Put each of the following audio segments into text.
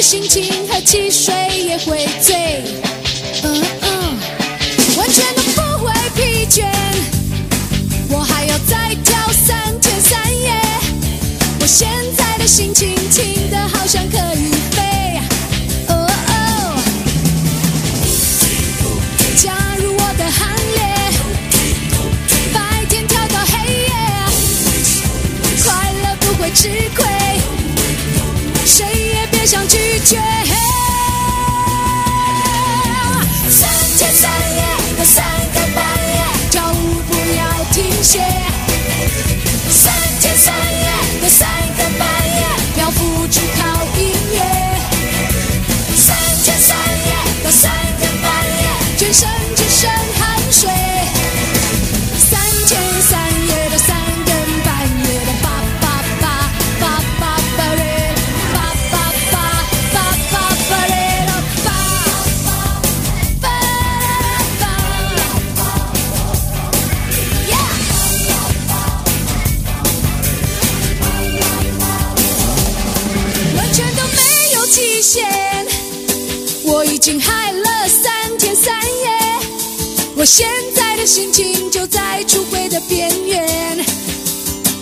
心情和汽水也会醉，嗯嗯，完全都不会疲倦。我还要再跳三天三夜，我现在的心情轻的好像可经嗨了三天三夜。我现在的心情就在出轨的边缘。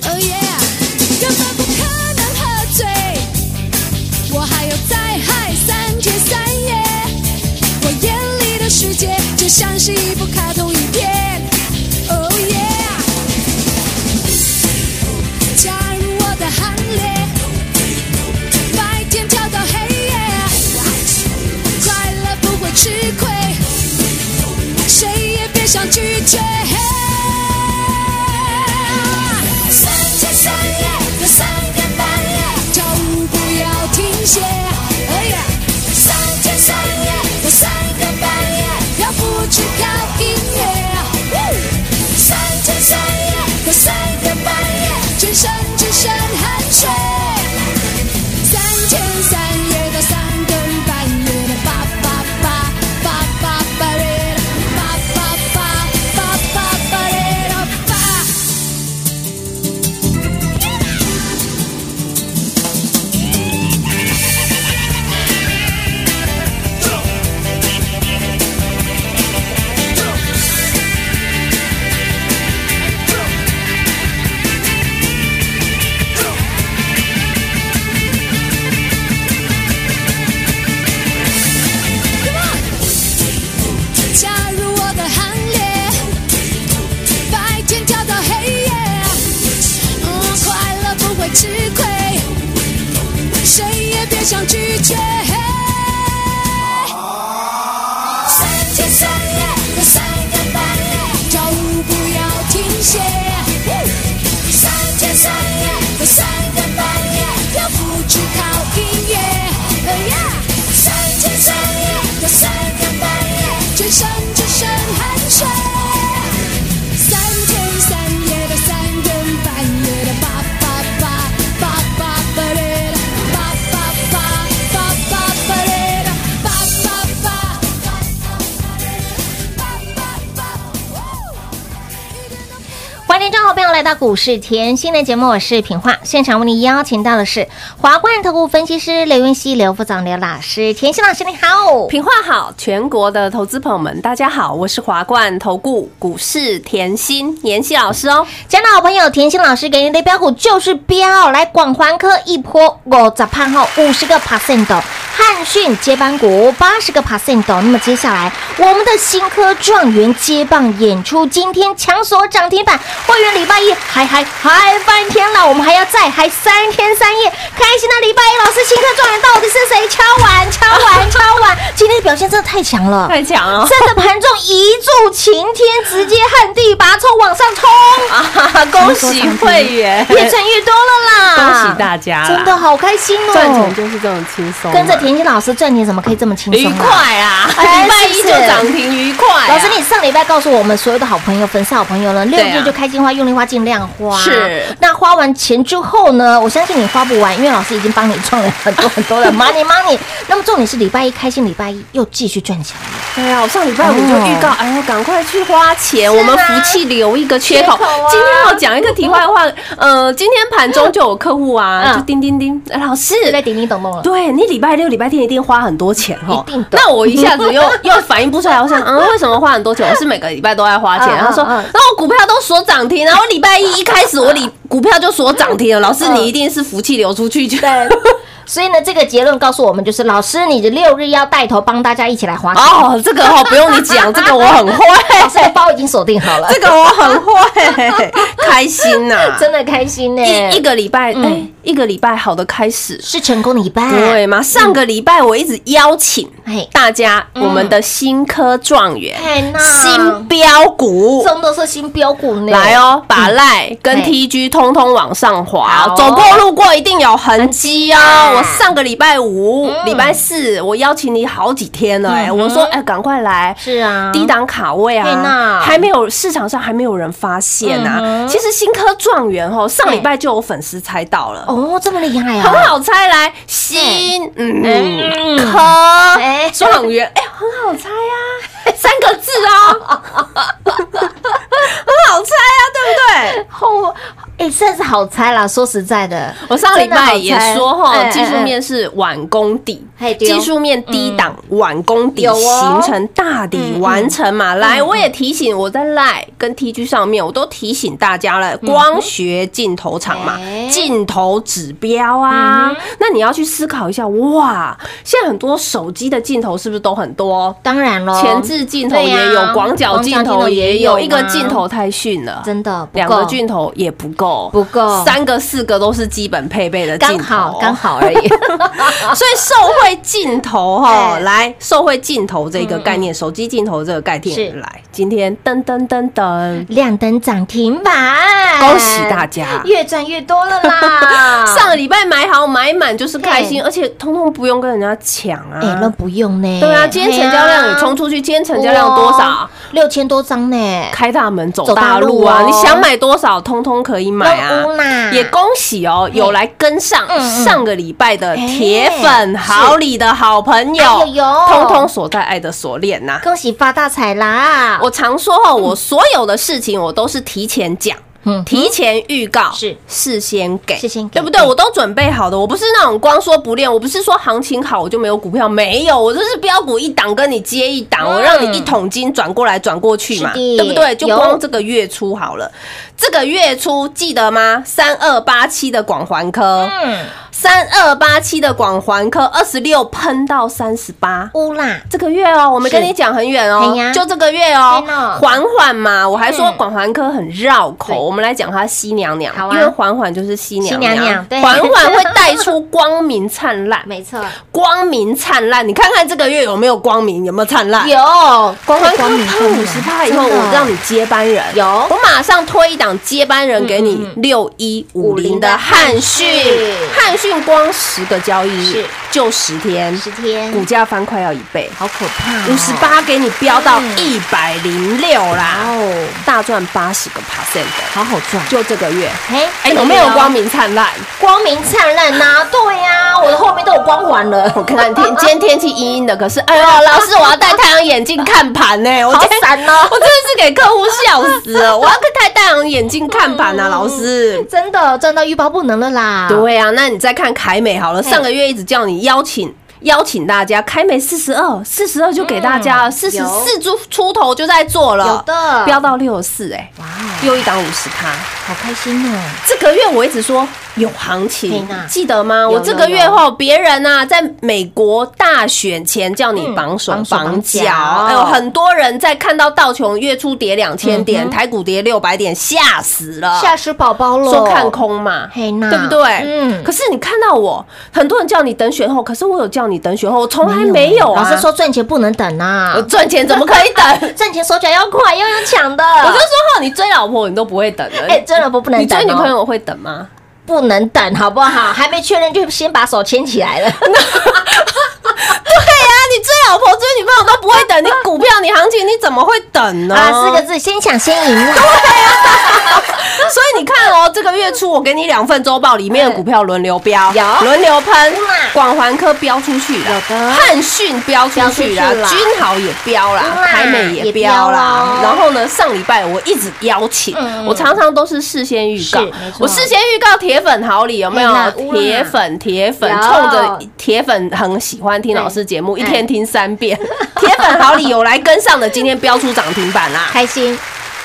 Oh yeah，根本不可能喝醉，我还要再嗨三天三夜。我眼里的世界就像是一部卡想股市甜心的节目，我是品化，现场为你邀请到的是华冠投顾分析师刘云熙、刘副总、刘老师，甜心老师你好。品化好，全国的投资朋友们，大家好，我是华冠投顾股市甜心妍希老师哦。亲爱的好朋友，甜心老师给您的标股就是标，来广环科一波五十盘后五十个 percent，汉讯接班股八十个 percent。那么接下来我们的新科状元接棒演出，今天强锁涨停板，会员礼拜一嗨嗨嗨翻天了，我们还要再嗨三天三夜，开心的礼拜一，老师新科状元到底是谁？敲完敲完敲完，今今天的表现真的太强了，太强了真的盘中一柱擎天，直接旱地拔葱往上冲，啊！恭喜会员，越赚越多了啦！恭喜大家真的好开心哦！赚钱就是这种轻松，跟着甜心老师赚钱，怎么可以这么轻松？愉快啊！哎礼拜一就涨停，愉快啊。老师，你上礼拜告诉我们所有的好朋友、粉丝好朋友呢，六对啊日就开心花、用力花、尽量花。是那花完钱之后呢？我相信你花不完，因为老师已经帮你赚了很多很多的 money money。那么重点是礼拜一开心，礼拜一又继续赚钱了。对啊，我上礼拜五就预告，哎呀，赶快去花钱，我们福气留一个缺口。今天要讲一个题外话，呃，今天盘中就有客户啊，嗯就叮叮叮，哎老师，就在叮叮咚咚了。对你礼拜六、礼拜天一定花很多钱哦。一定的那我一下子又 又反应不出来，我想，嗯，为什么花很多钱？我是每个礼拜都在花钱。嗯他说，嗯嗯然后我股票都锁涨停，然后礼拜一一开始我礼股票就锁涨停了。老师，嗯你一定是福气流出去就。对。所以呢，这个结论告诉我们，就是老师，你的六日要带头帮大家一起来花。哦，这个哦不用你讲，这个我很会。老师的包已经锁定好了，这个我很会，开心呐、真的开心呢。一一个礼拜，嗯哎、一个礼拜好的开始，是成功的一半。对吗？上个礼拜我一直邀请嘿。大家，我们的新科状元、新标股。真的是新标股呢。来哦，把赖跟 TG 通通往上滑。走过路过一定有痕迹哦。我上个礼拜五、嗯。礼拜四，我邀请你好几天了，哎，我说哎，赶快来，是啊，低档卡位嘿啊呐，还没有市场上还没有人发现啊。其实新科状元哦，上礼拜就有粉丝猜到了。哦，这么厉害啊很啊！好猜，来新科哎状元，哎，很好猜呀，三个字啊，很好猜啊，对不对？后哎，算是好猜啦。说实在的，我上礼拜也说哈，技术面是晚攻底技术面低档晚攻底形成大底完成嘛。来，我也提醒我在 Line 跟 TG 上面，我都提醒大家了，光学镜头厂嘛哎，镜头指标啊，那你要去思考一下，哇，现在很多手机的镜头是不是都很多？当然喽，前置镜头也有，广角镜头也有，一个镜头太逊了，真的两个镜头也不够，不够三个四个都是基本配备的镜头，刚好刚。好而已。所以受惠镜头哈，哎来受惠镜头这个概念，手机镜头这个概是念，来今天噔噔噔噔，亮灯涨停板，恭喜大家！越赚越多了啦！上个礼拜买好买满就是开心，而且通通不用跟人家抢啊。哎，那不用呢。对啊，今天成交量也冲出去，今天成交量多少？？六千多张呢。开大门走走大大路啊！路哦你想买多少，通通可以买啊都有啦！也恭喜哦，有来跟上上个礼拜的铁粉哎好礼的好朋哎友通通锁在爱的锁链呐。恭喜发大财啦！我常说哦，我所有的事情我都是提前讲。嗯提前预告是。事先给，事先给对不对？我都准备好的，我不是那种光说不练，我不是说行情好我就没有股票，没有，我就是标股一档跟你接一档，嗯。我让你一桶金转过来转过去嘛，对不对？就光这个月初好了，这个月初记得吗？三二八七的广环科，嗯，三二八七的广环科，二十六喷到三十八。乌啦，这个月哦，我没跟你讲很远哦就这个月哦，缓缓嘛。我还说嗯。广环科很绕口，我们来讲它西娘娘因为缓缓就是西娘西娘缓缓会带出光明灿烂，没错，光明灿烂。你看看这个月有没有光明，有没有灿烂？有。广环科喷五十趴以后，我让你接班人，有。我马上推一档接班人给你六一五零的汉讯。汉讯，光十个交易日就十天，十天，股价翻快要一倍。好可怕哦，五十八给你飙到嗯一百零六啦，哦，大赚八十个 percent 的，好好赚。就这个月。嘿，哎，这个有没有光明灿烂？光明灿烂呐？对呀，我的后面都有光环了，我看看天，今天天气阴阴的，可是哎呦，老师我要戴太阳眼镜看盘呢，我好今天闪哦 我真的是给客户笑死了，我要戴太阳眼镜看盘啊，老师。真的赚到欲罢不能了啦！对啊，那你再看凯美好了，上个月一直叫你邀请。邀请大家，凯美四十二，四十二就给大家了，四十四出出头就在做了，有的飙到六十四，哎，哇，又一档五十趴。好开心哦！这个月我一直说，有行情呐，记得吗？我这个月后，别人啊，在美国大选前叫你绑手嗯绑脚脚，哎呦，很多人在看到道琼月初跌两千点，台股跌六百点，吓死了，吓死宝宝了，说看空嘛，对不对？嗯可是你看到我，很多人叫你等选后，可是我有叫你等选后，我从来没有啊。老师说赚钱不能等啊我，赚钱怎么可以等？赚钱手脚要快，要有抢的。我就说哈，你追老婆你都不会等的。哎，真的不不能你追女朋友会等吗？不能等，好不好？还没确认就先把手牵起来了。老婆、追女朋友都不会等，你股票、你行情，你怎么会等呢？啊，四个字，先抢先赢对啊！所以你看哦，这个月初我给你两份周报，里面的股票轮流标，有。轮流喷，广环科标出去了，汉讯标出去了，君豪也标啦，嗯啊台美也也飙飙啦。然后呢，上礼拜我一直邀请嗯，我常常都是事先预告我事先预告铁粉好礼有没有？铁粉铁粉冲着铁粉很喜欢听老师节目，一天听三三遍，铁粉好礼有来跟上的，今天飙出涨停板啦，开心，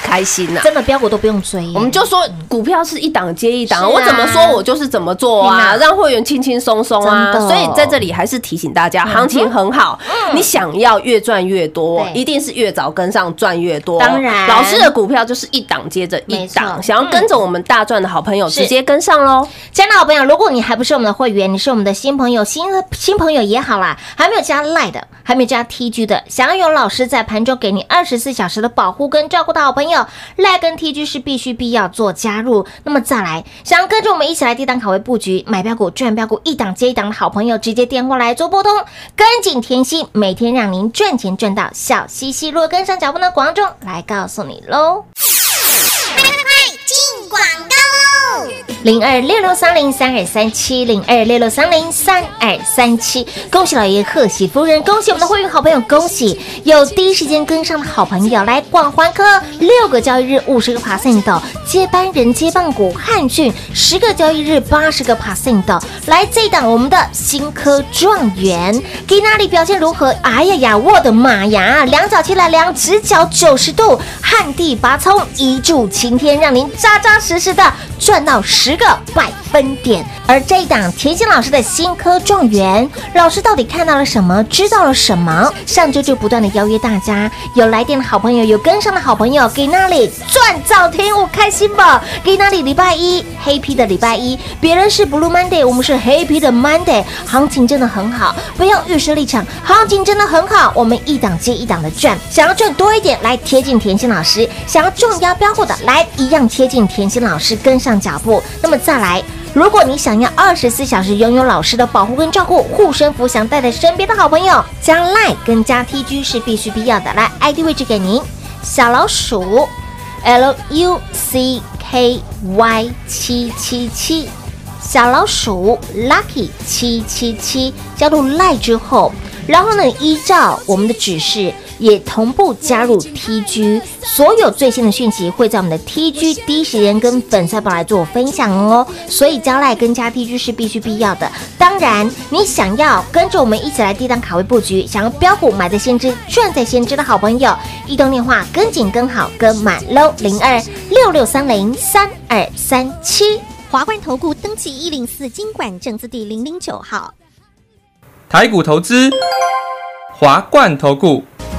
开心呐！真的标股都不用追，我们就说股票是一档接一档，啊我怎么说我就是怎么做啊，让会员轻轻松松啊。所以在这里还是提醒大家，行情很好，你想要越赚越多，一定是越早跟上赚越多。当然。老师的股票就是一档接着一档，想要跟着我们大赚的好朋友直接跟上喽。亲爱的好朋友，如果你还不是我们的会员，你是我们的新朋友、新的新朋友也好啦，还没有加 Line 的，还没有加 TG 的，想要有老师在盘中给你二十四小时的保护跟照顾的好朋友，Line 跟 TG 是必须必要做加入。那么再来，想要跟着我们一起来低档卡位布局，买标股赚标股，一档接一档的好朋友，直接电话来做拨通，跟紧甜心，每天让您赚钱赚到笑嘻嘻。如果跟上脚步的，广众来告诉你喽。快快快进广告！零二六六三零三二三七零二六六三零三二三七，恭喜老爷，贺喜夫人，恭喜我们的会员好朋友，恭喜！有第一时间跟上的好朋友，来广环科六个交易日五十个 percent 的接班人接棒股汉俊十个交易日八十个 percent 的，来这一档我们的新科状元，给那里表现如何？哎呀呀，我的妈呀，两脚起来两，直角九十度，旱地拔葱，一柱擎天，让您扎扎实实的赚到十个百分点。而这一档甜心老师的新科状元，老师到底看到了什么？知道了什么？上周就不断的邀约大家，有来电的好朋友，有跟上的好朋友，给那里赚涨停，我开心吧！给哪里礼拜一黑皮的礼拜一，别人是 Blue Monday，我们是黑皮的 Monday，行情真的很好，不要预设立场，行情真的很好，我们一档接一档的赚，想要赚多一点，来贴近甜心老师；想要重压标股的，来一样贴近甜心老师，跟上脚步。那么再来。如果你想要二十四小时拥有老师的保护跟照顾，护身符想带在身边的好朋友，加 Line 跟加 TG 是必须必要的。来，ID 位置给您，小老鼠 L U C K Y 七七七，小老鼠 Lucky 七七七，加入 Lie 之后，然后呢，依照我们的指示。也同步加入 TG，所有最新的讯息会在我们的 TG 第一时间跟粉丝宝来做分享哦。所以加赖跟加 TG 是必须必要的。当然，你想要跟着我们一起来低档卡位布局，想要标股买在先知赚在先知的好朋友，移动电话跟紧跟好跟满喽，零二六六三零三二三七。华冠投顾登记一零四经管证字第零零九号。台股投资，华冠投顾。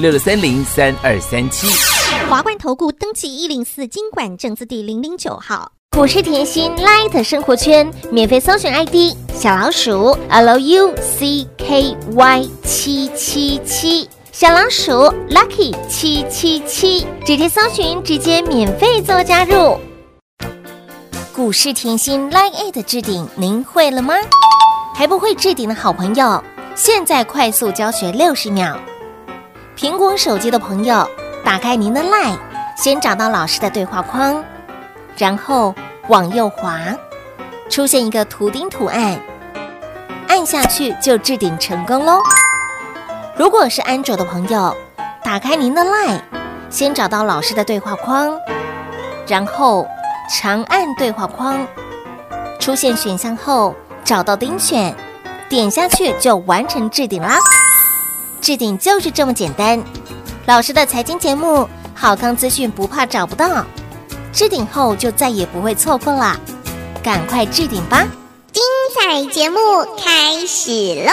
六六三零三二三七。华冠投顾登记一零四经管证字第零零九号。股市甜心 Light 生活圈免费搜寻 ID 小老鼠 Lucky 七七七，小老鼠 Lucky 七七七，直接搜寻，直接免费做加入。股市甜心 Line 的置顶，您会了吗？还不会置顶的好朋友，现在快速教学六十秒。苹果手机的朋友，打开您的 Line，先找到老师的对话框。然后往右滑，出现一个图钉图案，按下去就置顶成功喽。如果是安卓的朋友，打开您的 LINE，先找到老师的对话框，然后长按对话框，出现选项后找到钉选，点下去就完成置顶啦。置顶就是这么简单。老师的财经节目，好康资讯不怕找不到。置顶后就再也不会错过啦，赶快置顶吧！精彩节目开始喽！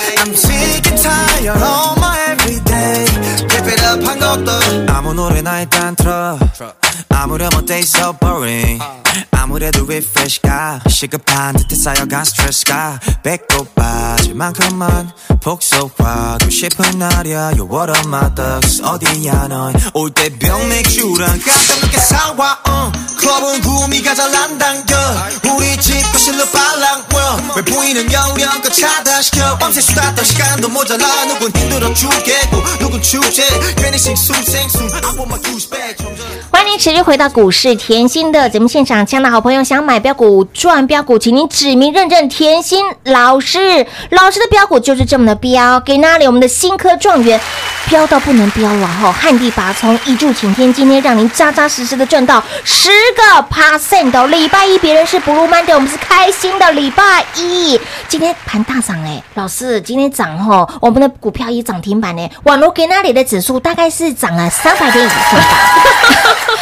것도 아무 노래나 일단 틀어. 아무렴 어때? So boring. 아무래도 refresh가 시급한 듯해 쌓여간 스트레스가 배꼽 빠질 만큼만 복속하고 싶은 날이야. You're one of my thugs. 어디야 넌올 때 병 맥주랑 깜짝 놀게 사와 uh. 클럽은 구미가 잘 안 당겨 우리 집 거실로 빨랑 왜 보이는 영영껏 차단시켜 밤새 수다 떨 시간도 모자라 누군 힘들어 죽겠고 누군 축제 괜히 싱숭생숭 I want my goose back 좀 전에 欢迎持续回到股市甜心的节目现场，亲爱的好朋友，想买标股赚标股，请您指名认证甜心老师，老师的标股就是这么的标，给那里我们的新科状元标到不能标了哈，旱地拔葱，一柱擎天，今天让您扎扎实实的赚到十 个 percent 哦。礼拜一别人是 Blue Monday，我们是开心的礼拜一，今天盘大涨哎，老师今天涨吼，我们的股票也涨停板呢，网络给那里的指数大概是涨了三百点以上吧。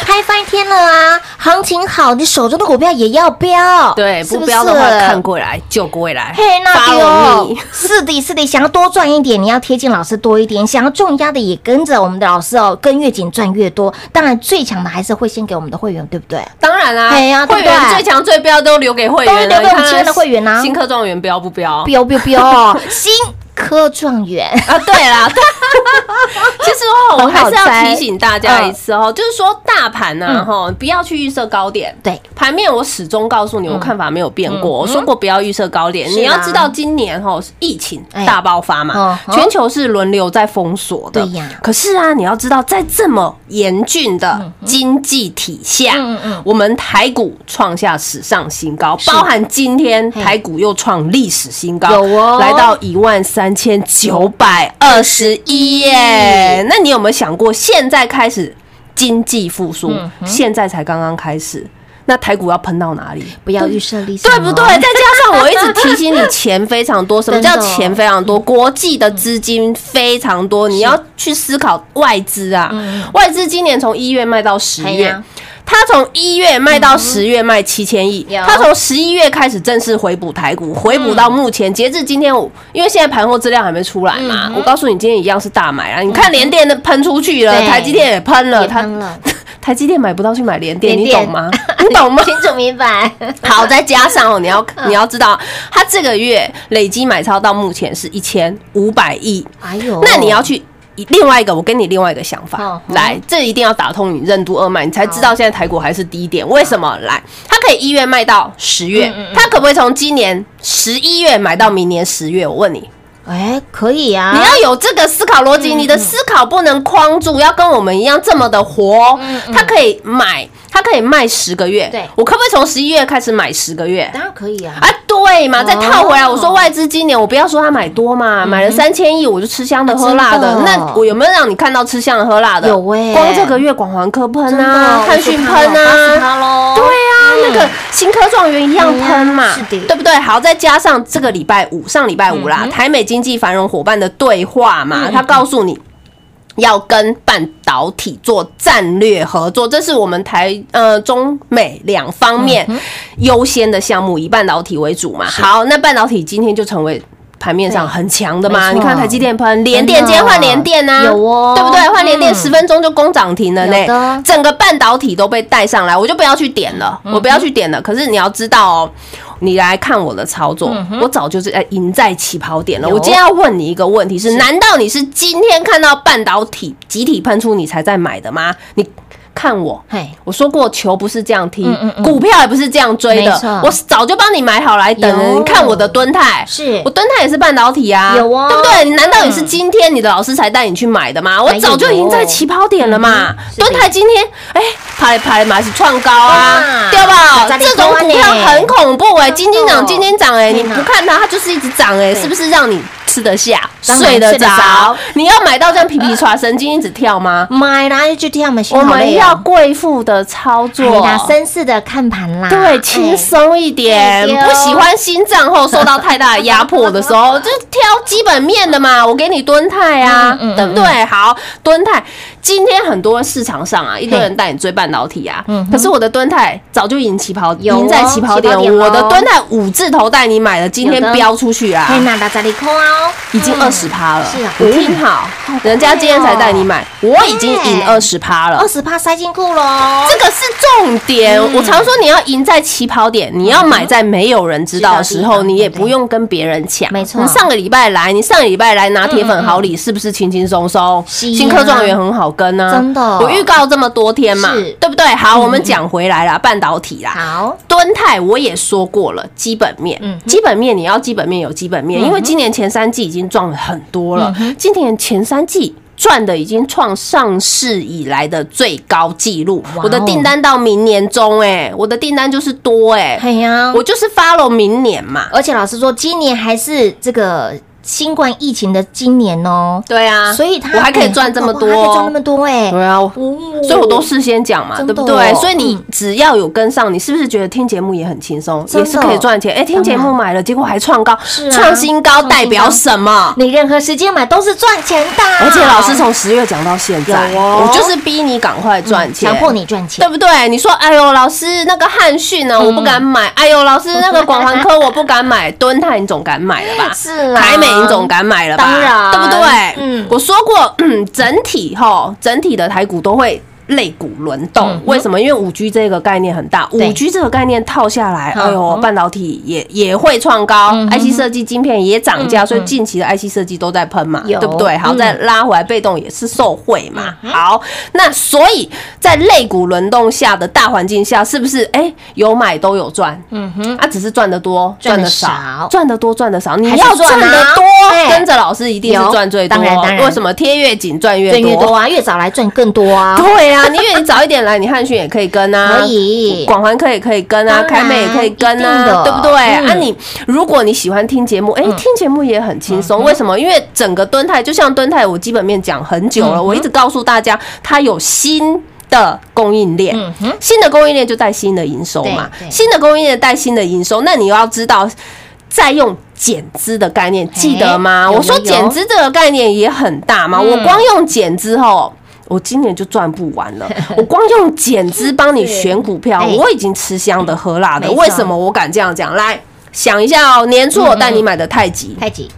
嗨翻天了啊！行情好，你手中的股票也要飙，对，不飙的话看过来就过来。嘿，那丢是的，是的，想要多赚一点，你要贴近老师多一点；想要重压的也跟着我们的老师哦，跟越紧赚越多。当然，最强的还是会先给我们的会员，对不对？当然啦、哎呀对会员最强最标都留给会员了，都留给我们亲爱的会员啊。新科状元标不标？标标标，新科状元，啊，对啦，对 其实哦，我还是要提醒大家一次哦，就是说大盘呢，嗯。哈，不要去预设高点。对，盘面我始终告诉你，我看法没有变过。我说过不要预设高点，你要知道今年哈是疫情哎大爆发嘛全球是轮流在封锁的。对呀。可是啊，你要知道，在这么严峻的经济体下嗯嗯，我们台股创下史上新高，包含今天台股又创历史新高，有哦。来到一万三千九百二十一耶。那你有没有想过，现在开始经济复苏，嗯现在才刚刚开始，那台股要喷到哪里？不要预设立场、对不对？再加上我一直提醒你，钱非常多。什么叫钱非常多？国际的资金非常多，你要去思考外资啊。外资今年从一月卖到十月哎呀，它从一月卖到十月卖七千亿，有它从十一月开始正式回补台股，回补到目前截至今天，我因为现在盘后资料还没出来嘛，我告诉你，今天一样是大买啊！你看联电的喷出去了，台积电也喷了，也它喷了 台积电买不到去买联电，你懂吗？你懂吗？清楚明白。好，再加上哦，你要嗯你要知道，它这个月累积买超到目前是一千五百亿，哎呦，那你要去。另外一个，我跟你另外一个想法来，这一定要打通你任督二脉，你才知道现在台股还是低点。为什么？来，它可以一月卖到十月嗯嗯嗯，它可不可以从今年十一月买到明年十月？我问你，哎，可以啊，你要有这个思考逻辑，你的思考不能框住，要跟我们一样这么的活。他可以买，它可以卖十个月，对我可不可以从十一月开始买十个月？当然可以啊。啊，对嘛，再套回来。哦我说外资今年我不要说他买多嘛，买了三千亿，我就吃香的喝辣的那我有没有让你看到吃香的喝辣的？有喂光这个月广环科喷真啊，的汉讯喷啊，对啊，那个新科状元一样喷嘛，嗯是的对不对？好，再加上这个礼拜五，上礼拜五啦，台美经济繁荣伙伴的对话嘛，他告诉你。要跟半导体做战略合作，这是我们台呃中美两方面优先的项目，以半导体为主嘛。好，那半导体今天就成为。盘面上很强的嘛，你看台积电喷，联电今天换联电呐，有哦对不对？换联电嗯十分钟就攻涨停了呢，整个半导体都被带上来，我就不要去点了，嗯我不要去点了。可是你要知道哦，你来看我的操作，我早就是哎赢在起跑点了。我今天要问你一个问题是：难道你是今天看到半导体集体喷出你才在买的吗？你看我，嘿，我说过球不是这样踢嗯嗯，嗯。股票也不是这样追的，我早就帮你买好来等你看我的蹲泰，是。我蹲泰也是半导体啊，有哦。对不对？你难道也是今天你的老师才带你去买的吗？我早就已经在起跑点了嘛。是的。敦泰今天哎，拍拍嘛是创高啊哇，对吧？这种股票很恐怖哎，今天涨今天涨哎，你不看它，它就是一直涨哎，对。是不是让你吃得下、睡得着着？你要买到这样皮皮刷神经一直跳吗？买啦就跳嘛，我们要贵妇的操作绅士的看盘啦，对，轻松一点，不喜欢心脏后受到太大的压迫的时候，就挑基本面的嘛。我给你蹲泰啊，对不对？好，蹲泰，今天很多市场上啊，一堆人带你追半导体啊，可是我的蹲泰早就赢起跑，赢在起跑点。我的蹲泰五字头带你买的，今天飙出去啊，嘿，那大家里空哦，已经二十趴了。是啊。你听好，人家今天才带你买，我已经赢二十趴了。二。十趴塞进库喽，这个是重点。我常说你要赢在起跑点，你要买在没有人知道的时候，你也不用跟别人抢。没错。你上个礼拜来，你上个礼拜来拿铁粉好礼，是不是轻轻松松？新科状元很好跟啊，真的。我预告这么多天嘛是，对不对？好，我们讲回来啦，半导体啦。好，敦泰我也说过了，基本面，嗯基本面你要基本面有基本面，因为今年前三季已经赚了很多了，嗯今年前三季。赚的已经创上市以来的最高纪录，我的订单到明年中，哎，我的订单就是多哎、哎呀，我就是 follow 明年嘛，而且老师说，今年还是这个新冠疫情的今年哦，对啊，所以他我还可以赚这么多，还可以赚那么多哎，对啊，所以我都事先讲嘛，对不对？哦所以你只要有跟上，你是不是觉得听节目也很轻松，也是可以赚钱？哎，听节目买了，结果还创高，创新高代表什么？你任何时间买都是赚钱的，而且老师从十月讲到现在，我就是逼你赶快赚钱，强迫你赚钱。对，不对？你说，哎呦，老师那个汉讯呢，我不敢买；哎呦，老师那个广环科我不敢买，敦泰你总敢买了吧？是啊台美你总敢买了吧？当然对不对？嗯我说过，嗯，整体哈，整体的台股都会。类股轮动，为什么？因为五 G 这个概念很大，五 G 这个概念套下来，嗯哎呦，嗯。半导体也也会创高，IC 设计晶片也涨价，嗯所以近期的 IC 设计都在喷嘛，有。对不对？好，嗯。再拉回来，被动也是受惠嘛。好，那所以在肋骨轮动下的大环境下，是不是哎有买都有赚？嗯哼，啊，只是赚得多，赚得少少，赚得多，赚得少。你还要赚得多哎，跟着老师一定是有。赚最多。当然当然。为什么贴越紧赚越多？啊，越早来赚更多啊，对啊，你因为你早一点来，你汉讯也可以跟啊，可以广环科也可以跟啊，凯美也可以跟啊的，对不对？嗯啊，你如果你喜欢听节目，哎，听节目也很轻松。为什么？因为整个敦泰就像敦泰，我基本面讲很久了，我一直告诉大家，它有新。的供应链，新的供应链就带新的营收嘛新的供应链带新的营收，那你又要知道，再用减资的概念，记得吗？我说有减资这个概念也很大嘛，嗯我光用减资后。我今年就赚不完了。我光用减资帮你选股票，哎我已经吃香的喝辣的。为什么我敢这样讲？来想一下哦，年初我带你买的太极，太极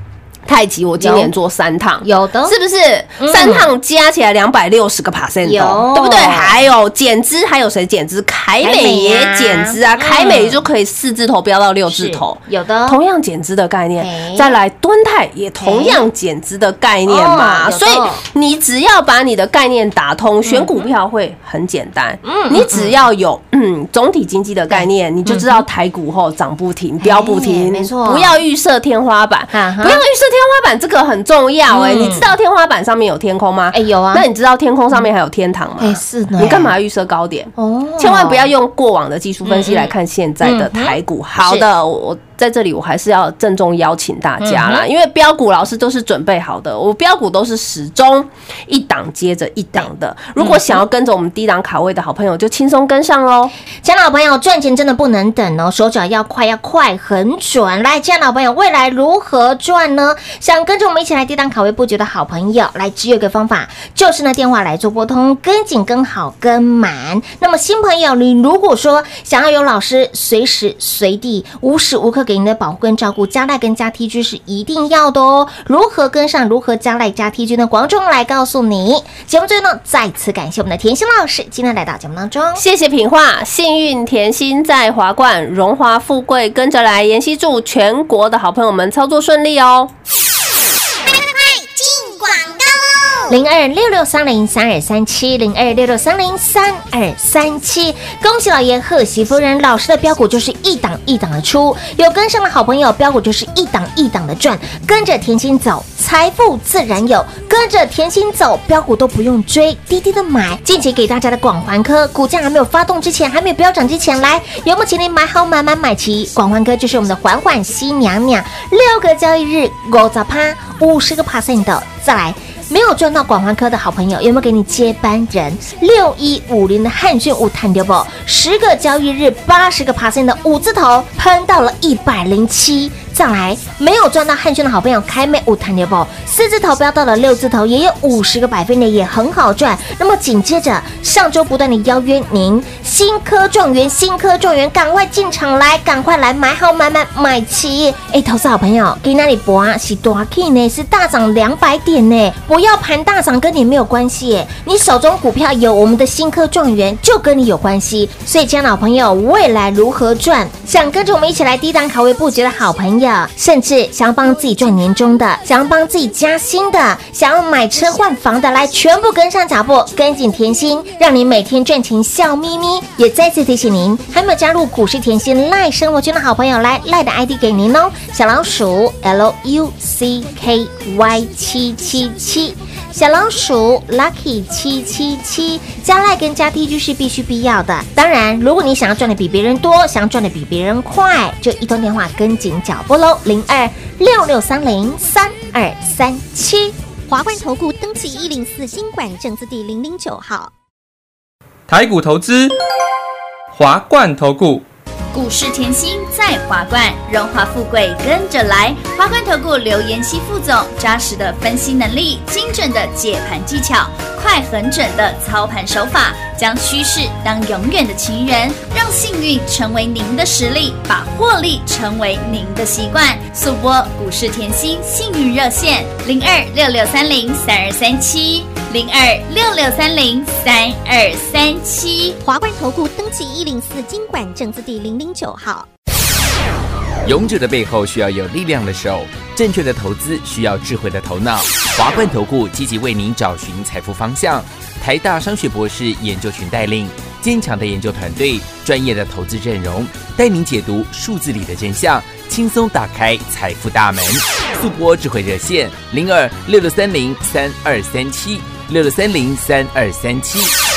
太极我今年做三趟，有。的。是不是？嗯。三趟加起来两百六十个 percent 有。对不对？还有减资，还有谁减资？凯凯美美也啊减资啊，嗯。凯美就可以四字头飙到六字头。有的，同样减资的概念，再来敦泰也同样减资的概念嘛，所以你只要把你的概念打通，选股票会很简单。嗯。你只要有嗯总体经济的概念，你就知道台股后涨不停，飙不停，没错。不要预设天花板，不要预设天花板，这个很重要哎。嗯你知道天花板上面有天空吗？哎有啊那你知道天空上面还有天堂吗？哎是的你干嘛预设高点？哦千万不要用过往的技术分析来看现在的台股。好的，我我在这里我还是要郑重邀请大家啦，嗯因为标股老师都是准备好的，我标股都是始终一档接着一档的。如果想要跟着我们低档卡位的好朋友，就轻松跟上喽。亲爱的老朋友，赚钱真的不能等哦，手脚要快，要快很准。来，亲爱的老朋友，未来如何赚呢？想跟着我们一起来低档卡位布局的好朋友，来，只有一个方法，就是呢电话来做拨通，跟紧、跟好、跟满。那么新朋友，你如果说想要有老师随时随地、无时无刻给您的保护跟照顾，加赖跟加 T G 是一定要的哦。如何跟上？如何加赖加 T G 呢？广众来告诉你。节目最后呢，再次感谢我们的甜心老师今天来到节目当中。谢谢品画，幸运甜心在华冠，荣华富贵跟着来。妍希祝全国的好朋友们操作顺利哦。快快进广！零二六六三零三二三七零二六六三零三二三七，恭喜老爷贺喜夫人，老师的标股就是一档一档的出，有跟上的好朋友，标股就是一档一档的赚，跟着甜心走，财富自然有，跟着甜心走，标股都不用追，滴滴的买。近期给大家的广环科，股价还没有发动之前，还没有飙涨之前，来有没有请你买好买买买齐？广环科就是我们的缓缓新娘娘，六个交易日五十趴，五十个 percent 的，再来。没有赚到广环科的好朋友，有没有给你接班人？六一五零的汉讯五探丢不？十个交易日八十个 percent 的五字头喷到了一百零七。再来，没有赚到汉讯的好朋友，开妹五探丢不？四字头飙到了六字头，也有五十个百分点，也很好赚。那么紧接着上周不断的邀约您，新科状元，新科状元，赶快进场来，赶快来买好买买买齐！哎，投资好朋友，给那里博啊，是多 K 呢？是大涨两百点呢，不要盘大涨跟你没有关系，你手中股票有我们的新科状元，就跟你有关系。所以，亲爱的好朋友，未来如何赚？想跟着我们一起来低档卡位布局的好朋友，甚至想要帮自己赚年终的，想要帮自己加薪的，想要买车换房的，来全部跟上脚步，跟紧甜心，让你每天赚钱笑眯眯。也再次提醒您，还没有加入股市甜心赖生活圈的好朋友，来赖的 ID 给您哦，小老鼠 L U C K Y 七七七。小老鼠 Lucky 七七七加赖跟加 T G 是必须必要的。当然，如果你想要赚的比别人多，想要赚的比别人快，就一通电话跟紧脚步喽，零二六六三零三二三七。华冠投顾登记一零四经管证字第零零九号。台股投资，华冠投顾。股市甜心在华冠，荣华富贵跟着来。华冠投顾刘延熙副总，扎实的分析能力，精准的解盘技巧，快狠准的操盘手法，将趋势当永远的情人，让幸运成为您的实力，把获利成为您的习惯。速播股市甜心幸运热线零二六六三零三二三七零二六六三零三二三七。华冠投顾登记一零四经管证字第零零九号。勇者的背后需要有力量的手，正确的投资需要智慧的头脑。华冠投顾积极为您找寻财富方向，台大商学博士研究群带领，坚强的研究团队，专业的投资阵容，带您解读数字里的真相，轻松打开财富大门。速播智慧热线零二六六三零三二三七六六三零三二三七。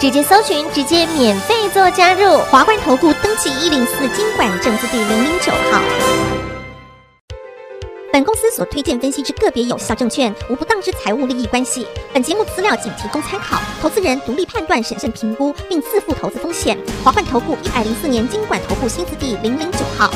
直接搜寻，直接免费做加入。华冠投顾登记一零四经管证字第零零九号。本公司所推荐分析之个别有效证券，无不当之财务利益关系。本节目资料仅提供参考，投资人独立判断、审慎评估，并自负投资风险。华冠投顾一百零四年经管投顾新字第零零九号。